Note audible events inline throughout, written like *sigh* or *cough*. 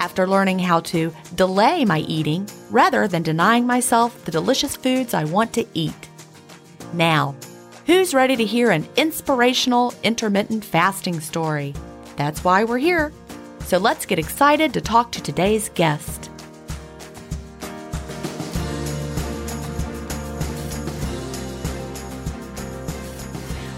after learning how to delay my eating rather than denying myself the delicious foods I want to eat. Now, who's ready to hear an inspirational intermittent fasting story? That's why we're here. So let's get excited to talk to today's guest.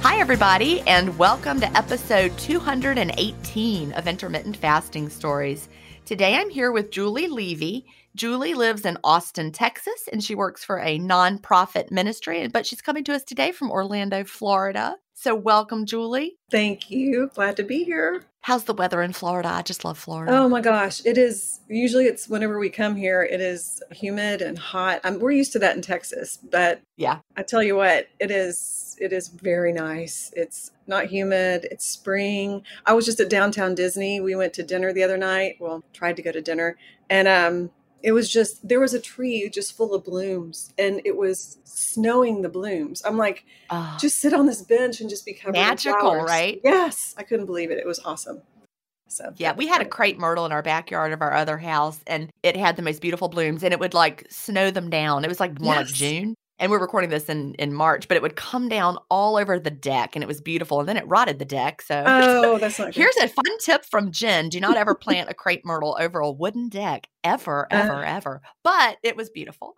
Hi, everybody, and welcome to episode 218 of Intermittent Fasting Stories. Today I'm here with Julie Levy. Julie lives in Austin, Texas, and she works for a nonprofit ministry, but she's coming to us today from Orlando, Florida. So, welcome, Julie. Thank you. Glad to be here. How's the weather in Florida? I just love Florida. Oh my gosh, it is. Usually, it's whenever we come here, it is humid and hot. I'm, we're used to that in Texas, but yeah, I tell you what, it is. It is very nice. It's not humid. It's spring. I was just at downtown Disney. We went to dinner the other night. Well, tried to go to dinner, and um, it was just there was a tree just full of blooms and it was snowing the blooms i'm like oh, just sit on this bench and just be covered magical right yes i couldn't believe it it was awesome so yeah we had a crepe myrtle in our backyard of our other house and it had the most beautiful blooms and it would like snow them down it was like more yes. like june and we're recording this in in March, but it would come down all over the deck, and it was beautiful. And then it rotted the deck. So, *laughs* oh, that's not. Here's a fun tip from Gin: Do not ever plant a crepe myrtle over a wooden deck, ever, ever, uh, ever. But it was beautiful.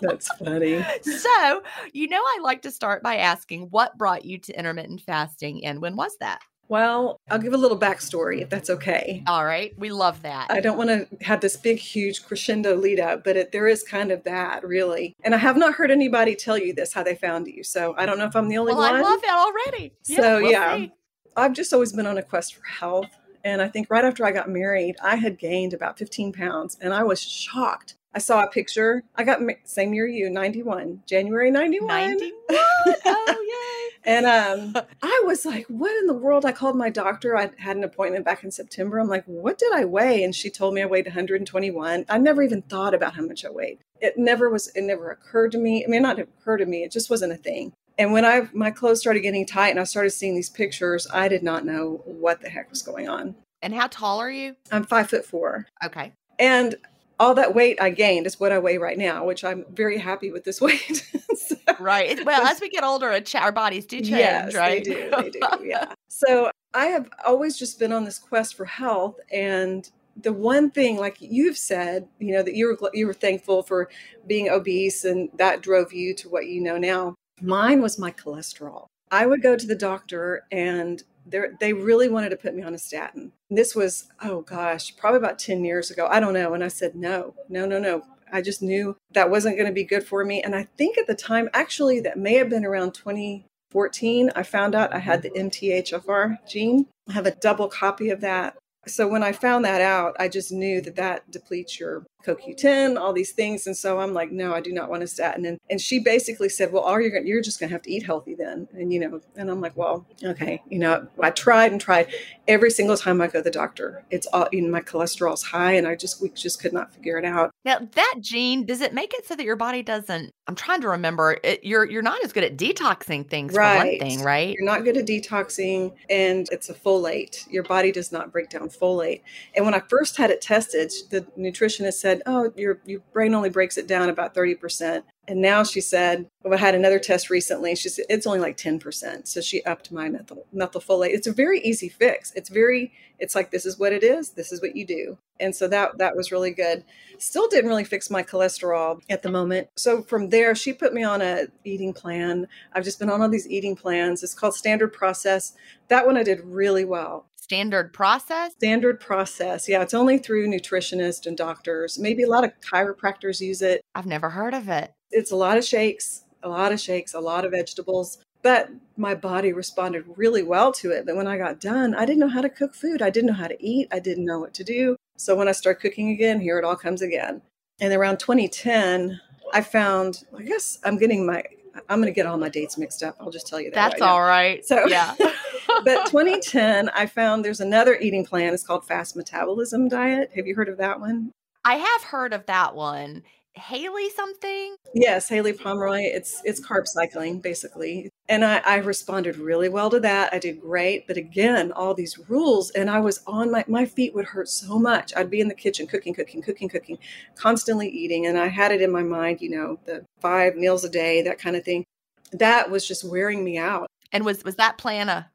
That's funny. *laughs* so, you know, I like to start by asking what brought you to intermittent fasting, and when was that? Well, I'll give a little backstory if that's okay. All right. We love that. I don't want to have this big, huge crescendo lead up, but it, there is kind of that, really. And I have not heard anybody tell you this, how they found you. So I don't know if I'm the only one. well, one. I love that already. So, yeah, we'll yeah. See. I've just always been on a quest for health. And I think right after I got married, I had gained about 15 pounds and I was shocked. I saw a picture. I got same year you, 91, January 91. 91. oh, *laughs* yay. And um, *laughs* I was like, what in the world? I called my doctor. I had an appointment back in September. I'm like, what did I weigh? And she told me I weighed 121. I never even thought about how much I weighed. It never was, it never occurred to me. I mean, not have occurred to me, it just wasn't a thing. And when I my clothes started getting tight and I started seeing these pictures, I did not know what the heck was going on. And how tall are you? I'm five foot four. Okay. And all that weight I gained is what I weigh right now, which I'm very happy with this *laughs* weight. so, right. Well, as we get older, our bodies do change, yes, right? They do. They do. *laughs* Yeah. so I have always just been on this quest for health and the one thing like you've said you know that you were you were thankful for being obese and that drove you to what you know now mine was my cholesterol i would go to the doctor and they really wanted to put me on a statin. This was, oh gosh, probably about 10 years ago. I don't know. And I said, no, no, no, no. I just knew that wasn't going to be good for me. And I think at the time, actually, that may have been around 2014, I found out I had the MTHFR gene. I have a double copy of that. So when I found that out, I just knew that that depletes your CoQ10, all these things. And so I'm like, no, I do not want a statin. And, and she basically said, well, all you're going you're just going to have to eat healthy then. And, you know, and I'm like, well, okay. You know, I tried and tried every single time I go to the doctor. It's all, you know, my cholesterol's high and I just, we just could not figure it out. Now that gene, does it make it so that your body doesn't, I'm trying to remember it, you're, you're not as good at detoxing things right. for one thing, right? You're not good at detoxing and it's a folate. Your body does not break down folate. And when I first had it tested, the nutritionist said, said, "Oh, your your brain only breaks it down about 30%." And now she said, well, I had another test recently. She said it's only like 10%. So she upped my methyl, methylfolate. It's a very easy fix. It's very, it's like this is what it is. This is what you do. And so that that was really good. Still didn't really fix my cholesterol at the moment. So from there, she put me on a eating plan. I've just been on all these eating plans. It's called Standard Process. That one I did really well standard process? Standard process. Yeah, it's only through nutritionists and doctors. Maybe a lot of chiropractors use it. I've never heard of it. It's a lot of shakes, a lot of shakes, a lot of vegetables. But my body responded really well to it. But when I got done, I didn't know how to cook food. I didn't know how to eat. I didn't know what to do. So when I start cooking again, here it all comes again. And around 2010, I found, I guess I'm getting my I'm going to get all my dates mixed up. I'll just tell you that. That's right all right. So yeah. *laughs* but 2010, I found there's another eating plan. It's called Fast Metabolism Diet. Have you heard of that one? I have heard of that one. Haylie something? Yes, Haylie Pomroy. It's it's carb cycling basically. And I, I responded really well to that. I did great. But again, all these rules and I was on my my feet would hurt so much. I'd be in the kitchen cooking, cooking, cooking, cooking, constantly eating. And I had it in my mind, you know, the five meals a day, that kind of thing. That was just wearing me out. And was was that plan a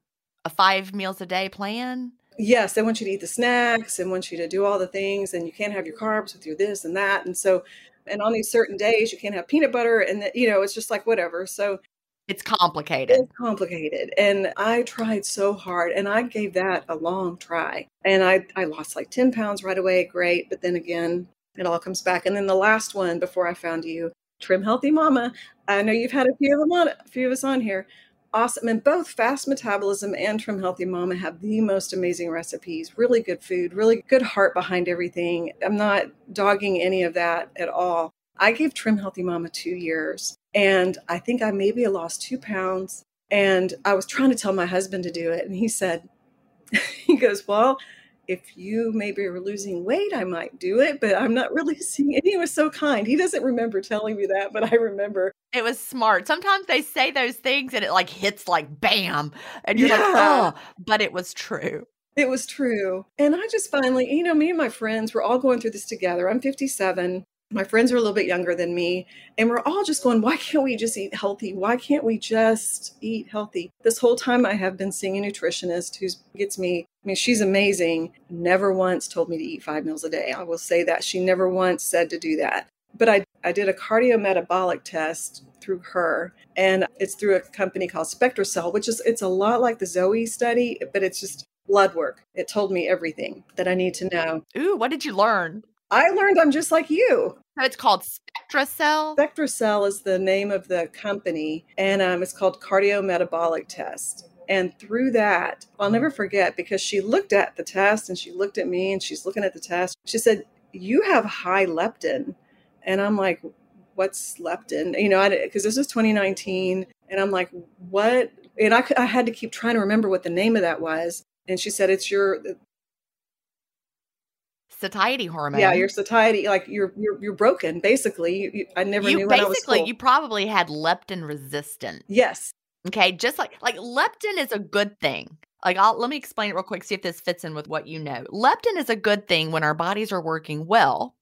a five meals a day plan? Yes, they want you to eat the snacks and want you to do all the things, and you can't have your carbs with your this and that. And so and on these certain days you can't have peanut butter and the, you know it's just like whatever so it's complicated it's complicated and i tried so hard and i gave that a long try and i i lost like 10 pounds right away great but then again it all comes back and then the last one before i found you trim healthy mama i know you've had a few of them on a few of us on here awesome. And both Fast Metabolism and Trim Healthy Mama have the most amazing recipes, really good food, really good heart behind everything. I'm not dogging any of that at all. I gave Trim Healthy Mama two years and I think I maybe lost two pounds. And I was trying to tell my husband to do it. And he said, *laughs* he goes, Well, if you maybe are losing weight, I might do it, but I'm not really *laughs* seeing it. He was so kind. He doesn't remember telling me that, but I remember. It was smart. Sometimes they say those things and it like hits like bam. And you're yeah. like, oh, but it was true. It was true. And I just finally, you know, me and my friends, we're all going through this together. I'm 57 my friends are a little bit younger than me and we're all just going why can't we just eat healthy? Why can't we just eat healthy? This whole time i have been seeing a nutritionist who gets me i mean she's amazing never once told me to eat five meals a day. I will say that. She never once said to do that. But i, I did a cardiometabolic test through her and it's through a company called spectracell which is it's a lot like the zoe study but it's just blood work. It told me everything that i need to know. Ooh what did you learn I learned I'm just like you. So it's called SpectraCell. SpectraCell is the name of the company, and um, it's called Cardiometabolic Test. And through that, I'll never forget because she looked at the test and she looked at me and she's looking at the test. She said, You have high leptin. And I'm like, What's leptin? You know, because this is 2019. And I'm like, What And I, I had to keep trying to remember what the name of that was. And she said, it's your satiety hormone. Yeah, your satiety, like you're you're you're broken. Basically, you, you, I never you knew. Basically, you probably had leptin resistant. Yes. Okay, just like like leptin is a good thing. Like I'll let me explain it real quick. See if this fits in with what you know. Leptin is a good thing when our bodies are working well.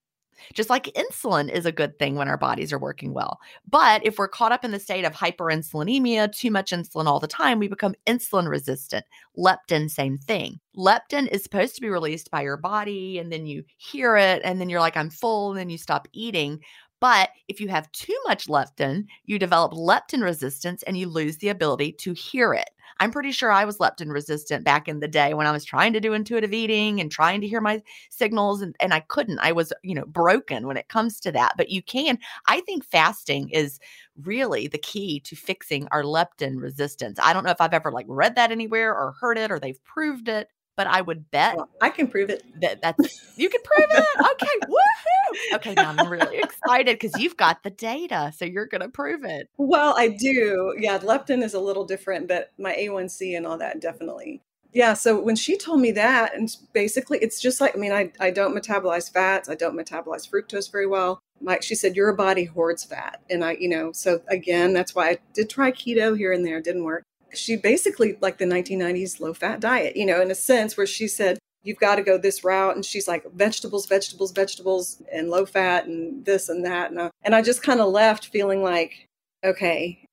Just like insulin is a good thing when our bodies are working well. But if we're caught up in the state of hyperinsulinemia, too much insulin all the time, we become insulin resistant. Leptin, same thing. Leptin is supposed to be released by your body, and then you hear it, and then you're like, I'm full, and then you stop eating. But if you have too much leptin, you develop leptin resistance and you lose the ability to hear it. I'm pretty sure I was leptin resistant back in the day when I was trying to do intuitive eating and trying to hear my signals and, and I couldn't. I was, you know, broken when it comes to that. But you can, I think fasting is really the key to fixing our leptin resistance. I don't know if I've ever like read that anywhere or heard it or they've proved it, but I would bet well, I can prove it. That that's you can prove it. Okay, *laughs* woohoo! Okay, now I'm really excited because you've got the data, so you're going to prove it. Well, I do. Yeah, leptin is a little different, but my A1C and all that definitely. Yeah, so when she told me that, and basically it's just like I mean, I I don't metabolize fats, I don't metabolize fructose very well. Like she said, your body hoards fat, and I, you know, so again, that's why I did try keto here and there, didn't work she basically like the 1990s low fat diet, you know, in a sense where she said, you've got to go this route. And she's like, vegetables, vegetables, vegetables, and low fat, and this and that. And I, and I just kind of left feeling like, okay,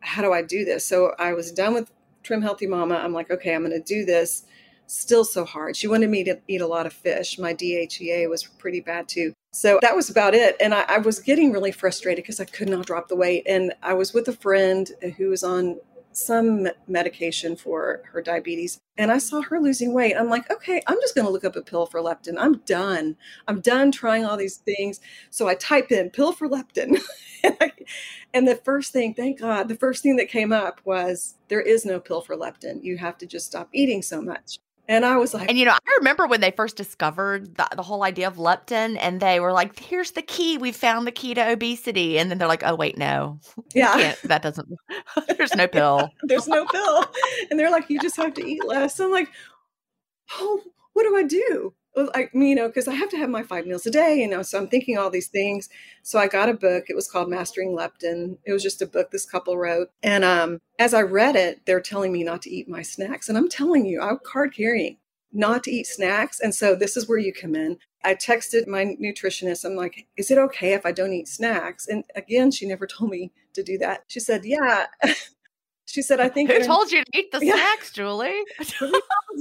how do I do this? So I was done with Trim Healthy Mama. I'm like, okay, I'm going to do this. Still so hard. She wanted me to eat a lot of fish. My DHEA was pretty bad too. So that was about it. And I, I was getting really frustrated because I could not drop the weight. And I was with a friend who was on some medication for her diabetes and I saw her losing weight. I'm like, okay, I'm just going to look up a pill for leptin. I'm done. I'm done trying all these things. So I type in pill for leptin. *laughs* and the first thing, thank God, the first thing that came up was there is no pill for leptin. You have to just stop eating so much. And I was like, and you know, I remember when they first discovered the, the, whole idea of leptin, and they were like, "Here's the key. We found the key to obesity." And then they're like, "Oh wait, no, yeah, that doesn't. *laughs* there's no pill. *laughs* there's no pill." And they're like, "You just have to eat less." I'm like, "Oh, what do I do?" Well, I mean, you know, because I have to have my five meals a day, you know, so I'm thinking all these things. So I got a book. It was called Mastering Leptin. It was just a book this couple wrote. And um, as I read it, they're telling me not to eat my snacks. And I'm telling you, I'm card carrying, not to eat snacks. And so this is where you come in. I texted my nutritionist. I'm like, is it okay if I don't eat snacks? And again, she never *laughs* told me to do that. She said, yeah. *laughs* she said, I think. Who told you to eat the *laughs* yeah. snacks, Julie?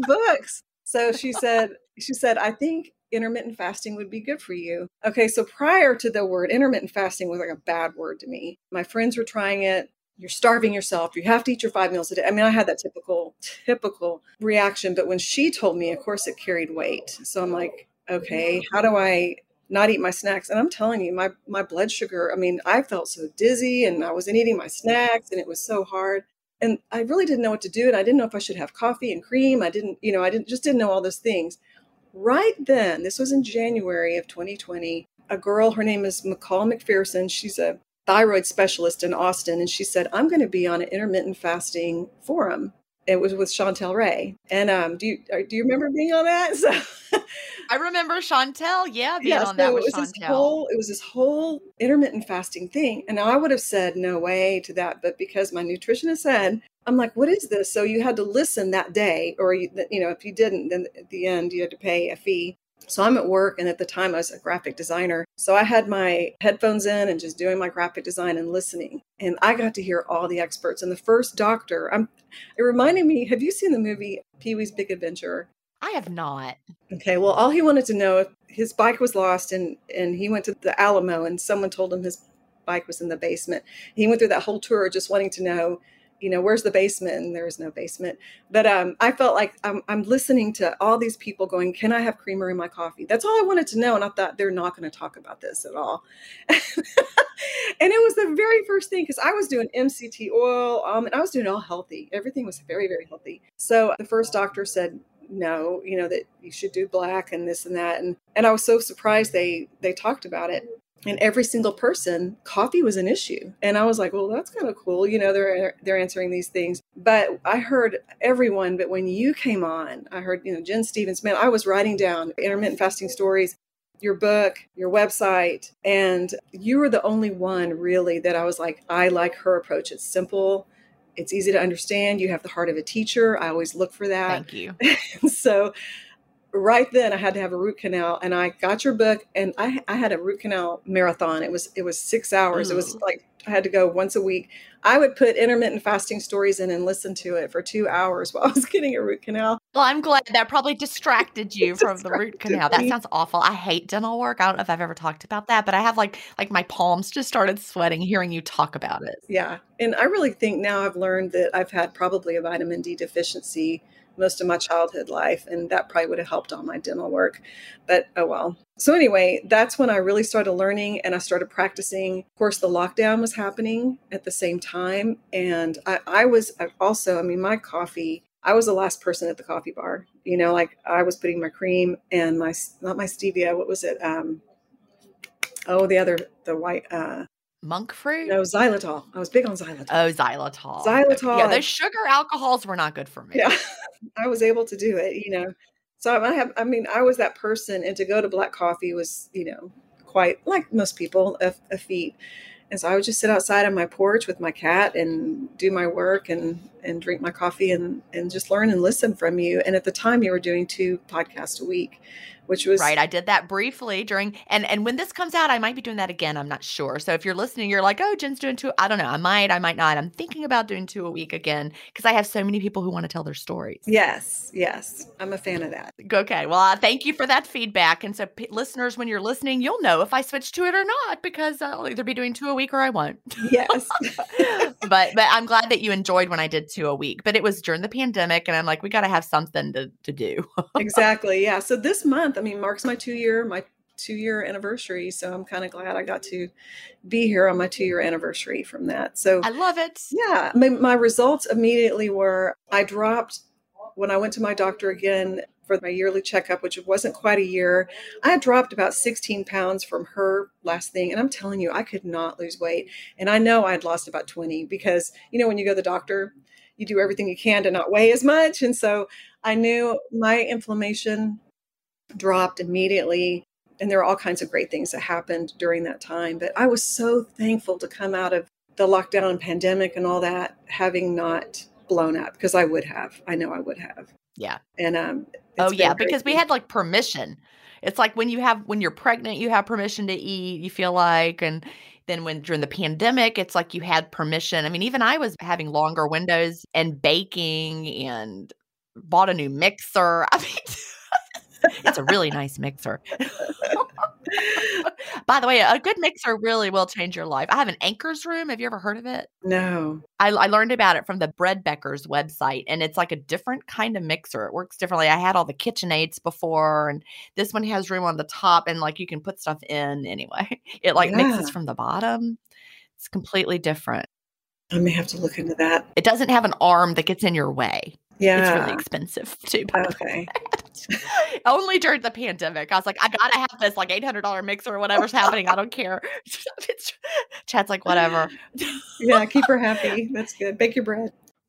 books. So she said, she said, I think intermittent fasting would be good for you. Okay, so prior to the word intermittent fasting was like a bad word to me. My friends were trying it. You're starving yourself. You have to eat your five meals a day. I mean, I had that typical, typical reaction. But when she told me, of course, it carried weight. So I'm like, okay, how do I not eat my snacks? And I'm telling you, my my blood sugar. I mean, I felt so dizzy, and I wasn't eating my snacks, and it was so hard and I really didn't know what to do. And I didn't know if I should have coffee and cream. I didn't, you know, I didn't just didn't know all those things. Right then, this was in January of 2020, a girl, her name is McCall McPherson. She's a thyroid specialist in Austin. And she said, I'm going to be on an intermittent fasting forum it was with Chantel Ray. And um, do you do you remember being on that? *laughs* So I remember Chantel, yeah, being yeah, on so that with it was Chantel. This whole, it was this whole intermittent fasting thing, and I would have said no way to that, but because my nutritionist said, I'm like, what is this? So you had to listen that day, or you, you know, if you didn't, then at the end you had to pay a fee. So I'm at work, and at the time I was a graphic designer. So I had my headphones in and just doing my graphic design and listening. And I got to hear all the experts. And the first doctor, I'm, it reminded me have you seen the movie Pee Wee's Big Adventure? I have not. Okay, well, all he wanted to know if his bike was lost, and and he went to the Alamo, and someone told him his bike was in the basement. He went through that whole tour just wanting to know you know, where's the basement? And there is no basement. But um, I felt like I'm, I'm listening to all these people going, can I have creamer in my coffee? That's all I wanted to know. And I thought they're not going to talk about this at all. *laughs* and it was the very first thing because I was doing MCT oil um, and I was doing all healthy. Everything was very, very healthy. So the first doctor said, no, you know, that you should do black and this and that. And, and I was so surprised they, they talked about it. And every single person coffee was an issue. And i was like well that's kind of cool you know they're they're answering these things. But i heard everyone but when you came on i heard you know gin stephens man i was writing down intermittent fasting stories your book your website and you were the only one really that i was like i like her approach. It's simple. It's easy to understand. You have the heart of a teacher. I always look for that. Thank you. *laughs* so right then I had to have a root canal and I got your book and I, I had a root canal marathon. It was it was six hours. It was mm. like I had to go once a week. I would put intermittent fasting stories in and listen to it for two hours *laughs* while I was getting a root canal. Well, I'm glad that probably distracted *laughs* you from the root canal. That sounds awful. I hate dental work. I don't know if I've ever talked about that, but I have like like my palms just started sweating hearing you talk about it. Yeah. And I really think now I've learned that I've had probably a vitamin D deficiency most of my childhood life, and that probably would have helped all my dental work. But oh well. So, anyway, that's when I really started learning and I started practicing. Of course, the lockdown was happening at the same time. And I, I was also, I mean, my coffee, I was the last person at the coffee bar. You know, like I was putting my cream and my, not my stevia, what was it? Um, oh, the other, the white, uh, Monk fruit? no, xylitol. I was big on xylitol. Oh, xylitol. Xylitol. Yeah, those sugar alcohols were not good for me. yeah *laughs* i was able to do it you know so i have i mean i was that person and to go to black coffee was you know quite like most people a, a feat and so i would just sit outside on my porch with my cat and do my work and and drink my coffee and and just learn and listen from you and at the time you were doing two podcasts a week which was Right. I did that briefly during and and when this comes out, I might be doing that again. I'm not sure. So if you're listening, you're like, oh, Gin's doing two. I don't know. I might, I might not. I'm thinking about doing two a week again because I have so many people who want to tell their stories. yes yes i'm a fan of that Okay. Well, uh, thank you for that feedback. And so, p- listeners, when you're listening, you'll know if I switch to it or not because I'll either be doing two a week or I won't. yes *laughs* but but I'm glad that you enjoyed when I did two a week. But it was during the pandemic, and I'm like, we got to have something to to do. *laughs* exactly yeah so this month i mean marks my two year my two year anniversary so i'm kind of glad i got to be here on my two year anniversary from that so I love it. yeah my, my results immediately were i dropped when i went to my doctor again for my yearly checkup which wasn't quite a year i had dropped about 16 pounds from her last thing and i'm telling you i could not lose weight and i know i had lost about 20 because you know when you go to the doctor you do everything you can to not weigh as much and so i knew my inflammation dropped immediately and there are all kinds of great things that happened during that time but i was so thankful to come out of the lockdown and pandemic and all that having not blown up because i would have i know i would have Yeah. and um Oh yeah, because we had like permission. It's like when you have when you're pregnant, you have permission to eat. You feel like, and then when during the pandemic, it's like you had permission. I mean, even I was having longer windows and baking and bought a new mixer. *laughs* I mean, it's a really nice mixer. By the way, a good mixer really will change your life. I have an Ankarsrum. Have you ever heard of it? no I, I learned about it from the Bread Becker's website, and it's like a different kind of mixer. It works differently. I had all the KitchenAids before, and this one has room on the top, and like you can put stuff in anyway. *laughs* It like mixes from the bottom. It's completely different. i may have to look into that It doesn't have an arm that gets in your way. Yeah It's really expensive too. okay *laughs* Only during the pandemic, I was like, I gotta have this like eight hundred dollar mixer or whatever's happening. I don't care. *laughs* It's- Chad's like, whatever. *laughs* yeah keep her happy that's good bake your bread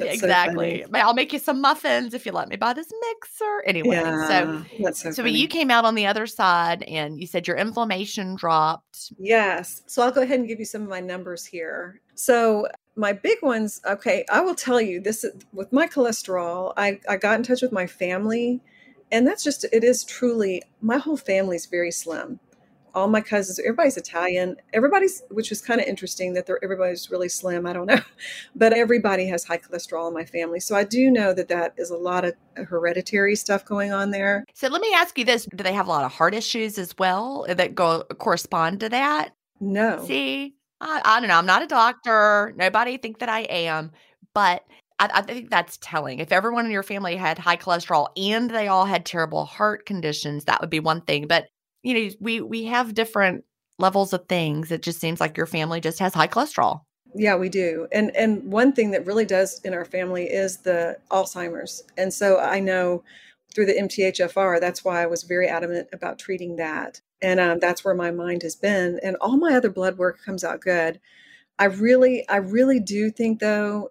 That's exactly. funny. I'll make you some muffins if you let me buy this mixer. Anyway, Yeah, so so so you came out on the other side and you said your inflammation dropped. Yes. So I'll go ahead and give you some of my numbers here. So my big ones, okay, I will tell you this is- with my cholesterol, I, I got in touch with my family, and that's just it is truly my whole family's very slim. All my cousins, everybody's Italian. Everybody's, which was kind of interesting that they're everybody's really slim. I don't know, *laughs* but everybody has high cholesterol in my family. So I do know that that is a lot of hereditary stuff going on there. So let me ask you this: Do they have a lot of heart issues as well that go correspond to that? No, See, I, I don't know. I'm not a doctor. Nobody think that I am, but I, I think that's telling. If everyone in your family had high cholesterol and they all had terrible heart conditions, that would be one thing. But you know, we we have different levels of things. It just seems like your family just has high cholesterol. Yeah, we do. And and one thing that really does in our family is the Alzheimer's. And so I know through the MTHFR, that's why I was very adamant about treating that. And um, that's where my mind has been. And all my other blood work comes out good. I really, I really do think though,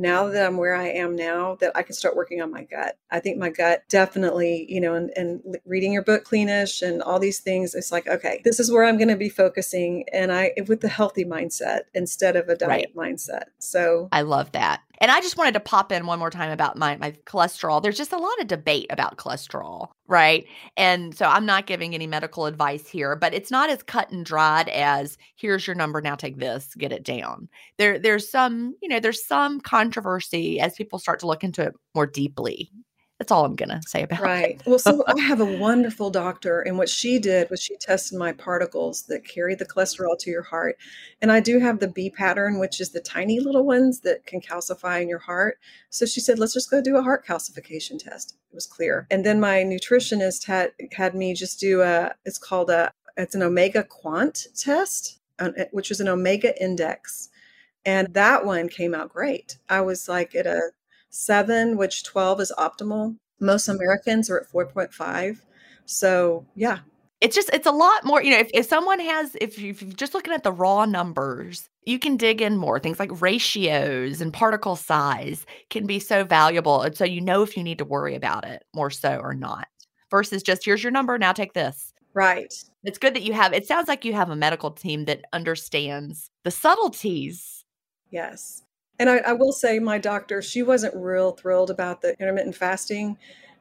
now that I'm where I am now, that I can start working on my gut. I think my gut definitely, you know, and, and reading your book, Cleanish, and all these things, it's like, okay, this is where I'm going to be focusing, and I with the healthy mindset instead of a diet mindset. So I love that. And I just wanted to pop in one more time about my my cholesterol. There's just a lot of debate about cholesterol, right? And so I'm not giving any medical advice here, but it's not as cut and dried as here's your number, now take this, get it down. There there's some, you know, there's some controversy as people start to look into it more deeply. That's all I'm gonna say about it. Right. Well, so I have a wonderful doctor, and what she did was she tested my particles that carry the cholesterol to your heart. And I do have the B pattern, which is the tiny little ones that can calcify in your heart. So she said, let's just go do a heart calcification test. It was clear. And then my nutritionist had had me just do a, it's called a, it's an OmegaQuant test, uh, which is an omega index. And that one came out great. I was like at a seven, which 12 is optimal. Most Americans are at 4.5. So, yeah, It's just it's a lot more, you know, if, if someone has if, you, if you're just looking at the raw numbers, you can dig in more. Things like ratios and particle size can be so valuable. And so you know if you need to worry about it more so or not. Versus just here's your number, now take this. right. It's good that you have it sounds like you have a medical team that understands the subtleties. Yes. And I, I will say, my doctor, she wasn't real thrilled about the intermittent fasting.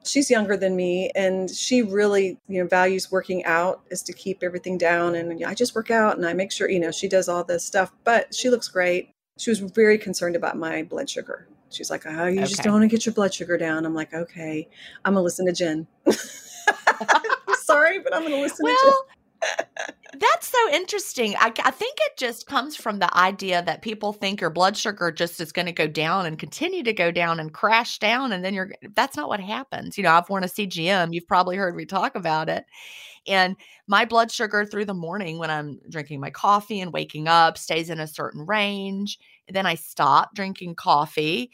She's younger than me, and she really, you know, values working out is to keep everything down. And I just work out, and I make sure, you know, she does all this stuff. But she looks great. She was very concerned about my blood sugar. She's like, "Oh, you just don't want to get your blood sugar down." I'm like, "Okay, I'm gonna listen to Gin." *laughs* Sorry, but I'm gonna listen to Gin. That's so interesting. I, I think it just comes from the idea that people think your blood sugar just is going to go down and continue to go down and crash down. And then you're, that's not what happens. You know, I've worn a CGM. You've probably heard me talk about it. And my blood sugar through the morning when I'm drinking my coffee and waking up stays in a certain range. Then I stop drinking coffee.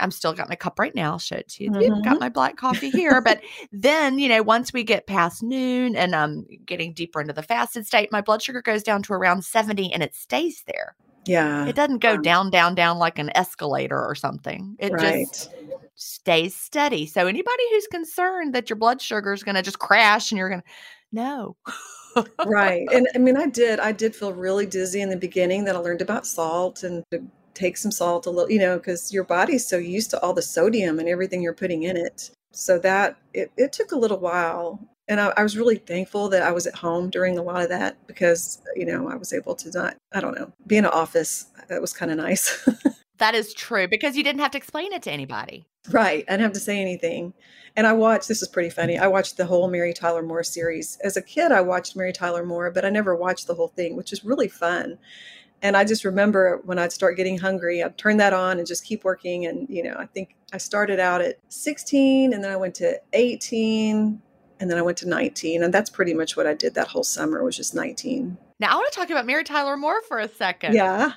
I'm still got my cup right now. I'll show it to you. Mhm. Got my black *laughs* coffee here. But then, you know, once we get past noon and I'm getting deeper into the fasted state, my blood sugar goes down to around 70 and it stays there. Yeah. It doesn't go down, down, down like an escalator or something. It right. just stays steady. So anybody who's concerned that your blood sugar is going to just crash and you're going to, no. right. And I mean, I did, I did feel really dizzy in the beginning that I learned about salt and take some salt a little, you know, because your body's so used to all the sodium and everything you're putting in it. So that it, it took a little while. And I, I was really thankful that I was at home during a lot of that because, you know, I was able to not, I don't know, be in an office. That was kind of nice. *laughs* that is true because you didn't have to explain it to anybody. Right. I didn't have to say anything. And I watched, this is pretty funny. I watched the whole Mary Tyler Moore series. As a kid, I watched Mary Tyler Moore, but I never watched the whole thing, which is really fun. And I just remember when I'd start getting hungry, I'd turn that on and just keep working. And, you know, I think I started out at 16 and then I went to 18 and then I went to 19. And that's pretty much what I did that whole summer was just 19. Now I want to talk about Mary Tyler Moore for a second. Yeah.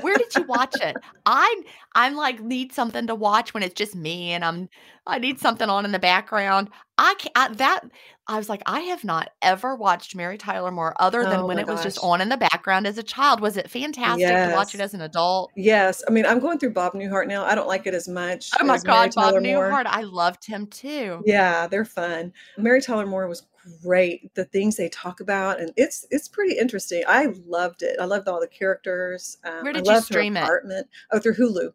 Where did you watch it? I I'm like need something to watch when it's just me and I'm I need something on in the background. I can't I, that I was like I have not ever watched Mary Tyler Moore other than Oh when it was just on in the background as a child. Was it fantastic to watch it as an adult? Yes. I mean, I'm going through Bob Newhart now. I don't like it as much Oh my God, Bob Moore. Newhart! I loved him too. Yeah, they're fun. Mary Tyler Moore was great. The things they talk about, and it's it's pretty interesting. I loved it. I loved all the characters. Um, Where I did you loved her stream it? Oh, through Hulu.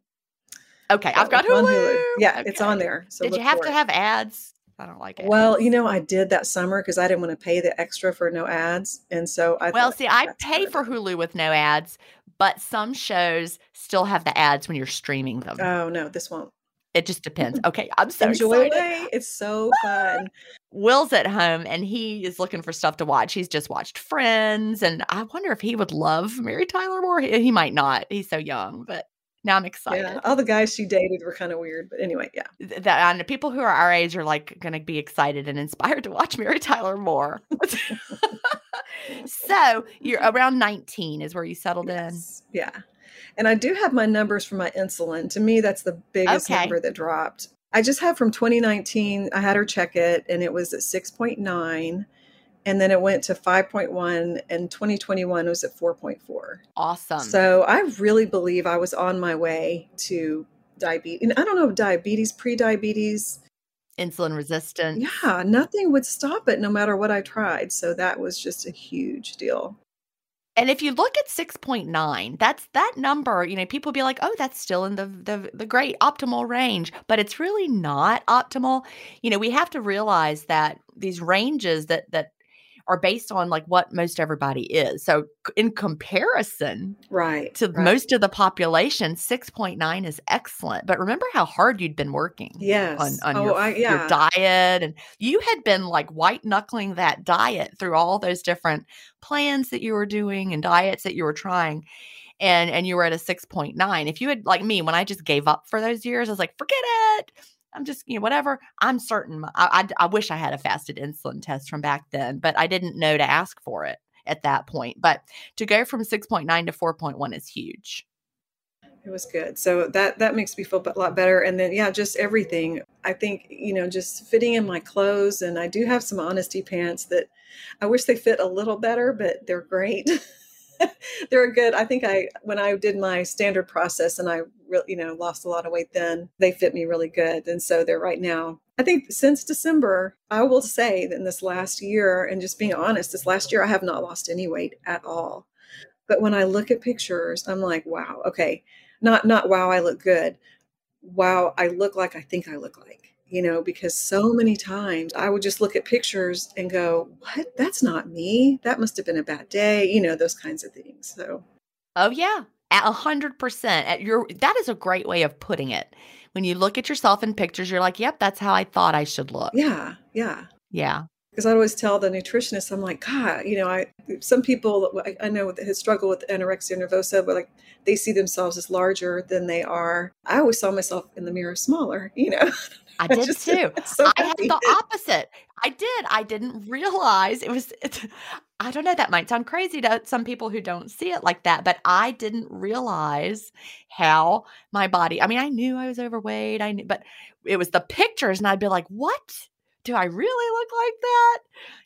Okay, I've got on Hulu. Yeah, it's on there. So Did you have to it. have ads? I don't like it. Well, you know, I did that summer because I didn't want to pay the extra for no ads, and so I. Well, see, I pay for Hulu with no ads, but some shows still have the ads when you're streaming them. Oh no, this won't. It just depends. Mm. Okay, I'm so Enjoy excited. It's so ah, fun. Will's at home and he is looking for stuff to watch. He's just watched Friends, and I wonder if he would love Mary Tyler Moore. He, he might not. He's so young, but now I'm excited. Yeah, all the guys she dated were kind of weird, but anyway, yeah. That and people who are our age are like going to be excited and inspired to watch Mary Tyler Moore. *laughs* *laughs* so you're around 19 is where you settled in. Yeah. And I do have my numbers for my insulin. To me, that's the biggest Okay. number that dropped. I just have from 2019, I had her check it and it was at 6.9. And then it went to 5.1 and 2021 was at 4.4. Awesome. So I really believe I was on my way to diabetes. And I don't know diabetes, pre-diabetes. Insulin resistant. Yeah, nothing would stop it no matter what I tried. So that was just a huge deal. And if you look at 6.9, that's that number, you know, people be like, "Oh, that's still in the the the great optimal range," but it's really not optimal. You know, we have to realize that these ranges that that are based on like what most everybody is. So in comparison Right. to right. most of the population, 6.9 is excellent. But remember how hard you'd been working Yes. on on oh, your, I, your diet and you had been like white knuckling that diet through all those different plans that you were doing and diets that you were trying and and you were at a 6.9 if you had like me when i just gave up for those years i was like forget it i'm just you know whatever i'm certain I, I i wish i had a fasted insulin test from back then but i didn't know to ask for it at that point but to go from 6.9 to 4.1 is huge It was good. So that that makes me feel a lot better. And then yeah, just everything. I think you know, just fitting in my clothes, and I do have some honesty pants that I wish they fit a little better, but they're great. *laughs* *laughs* they're good. I think I when I did my standard process and I really you know lost a lot of weight then they fit me really good, and so they're right now. I think since December, I will say that in this last year, and just being honest, this last year I have not lost any weight at all. But when I look at pictures, I'm like, wow, okay, not not wow i look good wow i look like i think i look like you know because so many times i would just look at pictures and go what that's not me that must have been a bad day you know those kinds of things so Oh yeah, a hundred percent. At your that is a great way of putting it. When you look at yourself in pictures, you're like, "Yep, that's how I thought I should look." yeah yeah Yeah. because i always tell the nutritionist i'm like god you know i some people i, I know that struggle with anorexia nervosa but like they see themselves as larger than they are i always saw myself in the mirror smaller you know *laughs* *laughs* I did just- too. so I had the opposite. I did. I didn't realize it was. I don't know. That might sound crazy to some people who don't see it like that, but I didn't realize how my body. I mean, I knew I was overweight. I knew, but it was the pictures, and I'd be like, "What? Do I really look like that?"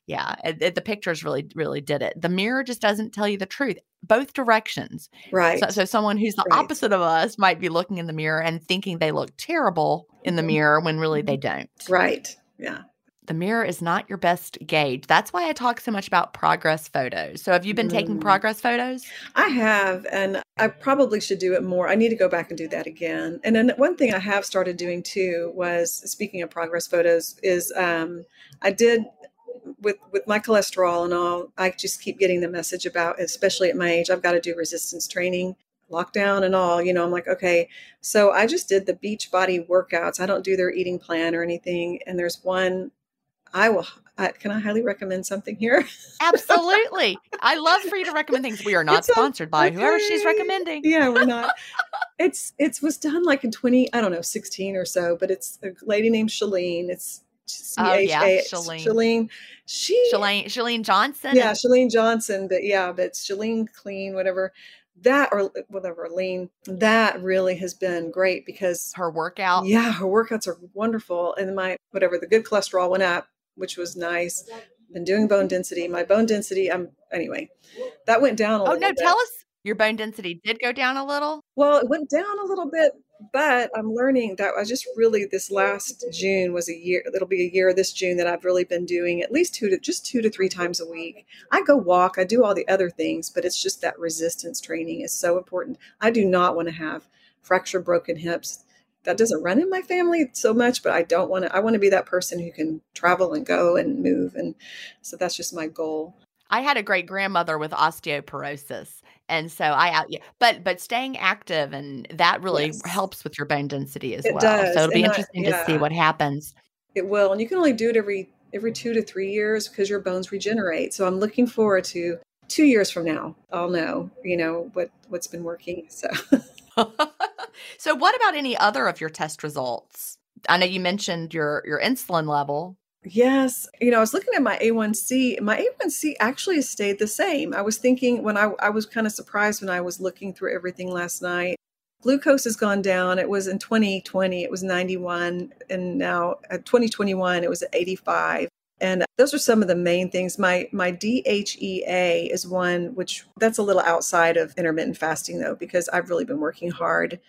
Yeah, it, it- the pictures really, really did it. The mirror just doesn't tell you the truth. Both directions. right So, so someone who's the Right. opposite of us might be looking in the mirror and thinking they look terrible in the Mhm. mirror when really they don't. right yeah The mirror is not your best gauge. That's why I talk so much about progress photos. So have you been taking Mm. progress photos? I have, and I probably should do it more. I need to go back and do that again. And then one thing I have started doing too was speaking of progress photos is um, I did with with my cholesterol and all. I just keep getting the message about, especially at my age, I've got to do resistance training, lockdown and all. You know, I'm like, okay. So I just did the Beachbody workouts. I don't do their eating plan or anything. And there's one I will. Uh, can I highly recommend something here? *laughs* Absolutely. I love for you to recommend things. We are not it's sponsored by okay. whoever she's recommending. Yeah, we're not. *laughs* it's it's was done like in 20, I don't know, 16 or so, but it's a lady named Chalene. It's Oh yeah, Chalene. Chalene. She Chalene Chalene Johnson. Yeah, Chalene Johnson. But yeah, but Shalene Clean, whatever that or whatever lean that really has been great because her workout yeah her workouts are wonderful and my whatever the good cholesterol went up which was nice. Been doing bone density. My bone density, I'm anyway, that went down a oh, little. Oh no, bit. tell us your bone density did go down a little. Well, it went down a little bit, but I'm learning that I just really this last June was a year. It'll be a year this June that I've really been doing at least two to just two to three times a week. I go walk. I do all the other things, but it's just that resistance training is so important. I do not want to have fracture broken hips that doesn't run in my family so much, but I don't want to, I want to be that person who can travel and go and move. And so that's just my goal. I had a great grandmother with osteoporosis. And so I out yeah, but but staying active and that really yes. helps with your bone density as it well. Does. So it'll be and interesting I, yeah. to see what happens. It will. And you can only do it every every two to three years because your bones regenerate. So I'm looking forward to two years from now. I'll know, you know, what what's been working. So *laughs* so what about any other of your test results? I know you mentioned your your insulin level. Yes. You know, I was looking at my A1C. My A1C actually stayed the same. I was thinking when I, I was kind of surprised when I was looking through everything last night. Glucose has gone down. It was in 2020, it was 91. And now uh, at 2021, it was at 85 and those are some of the main things my my dhea is one which that's a little outside of intermittent fasting though because i've really been working hard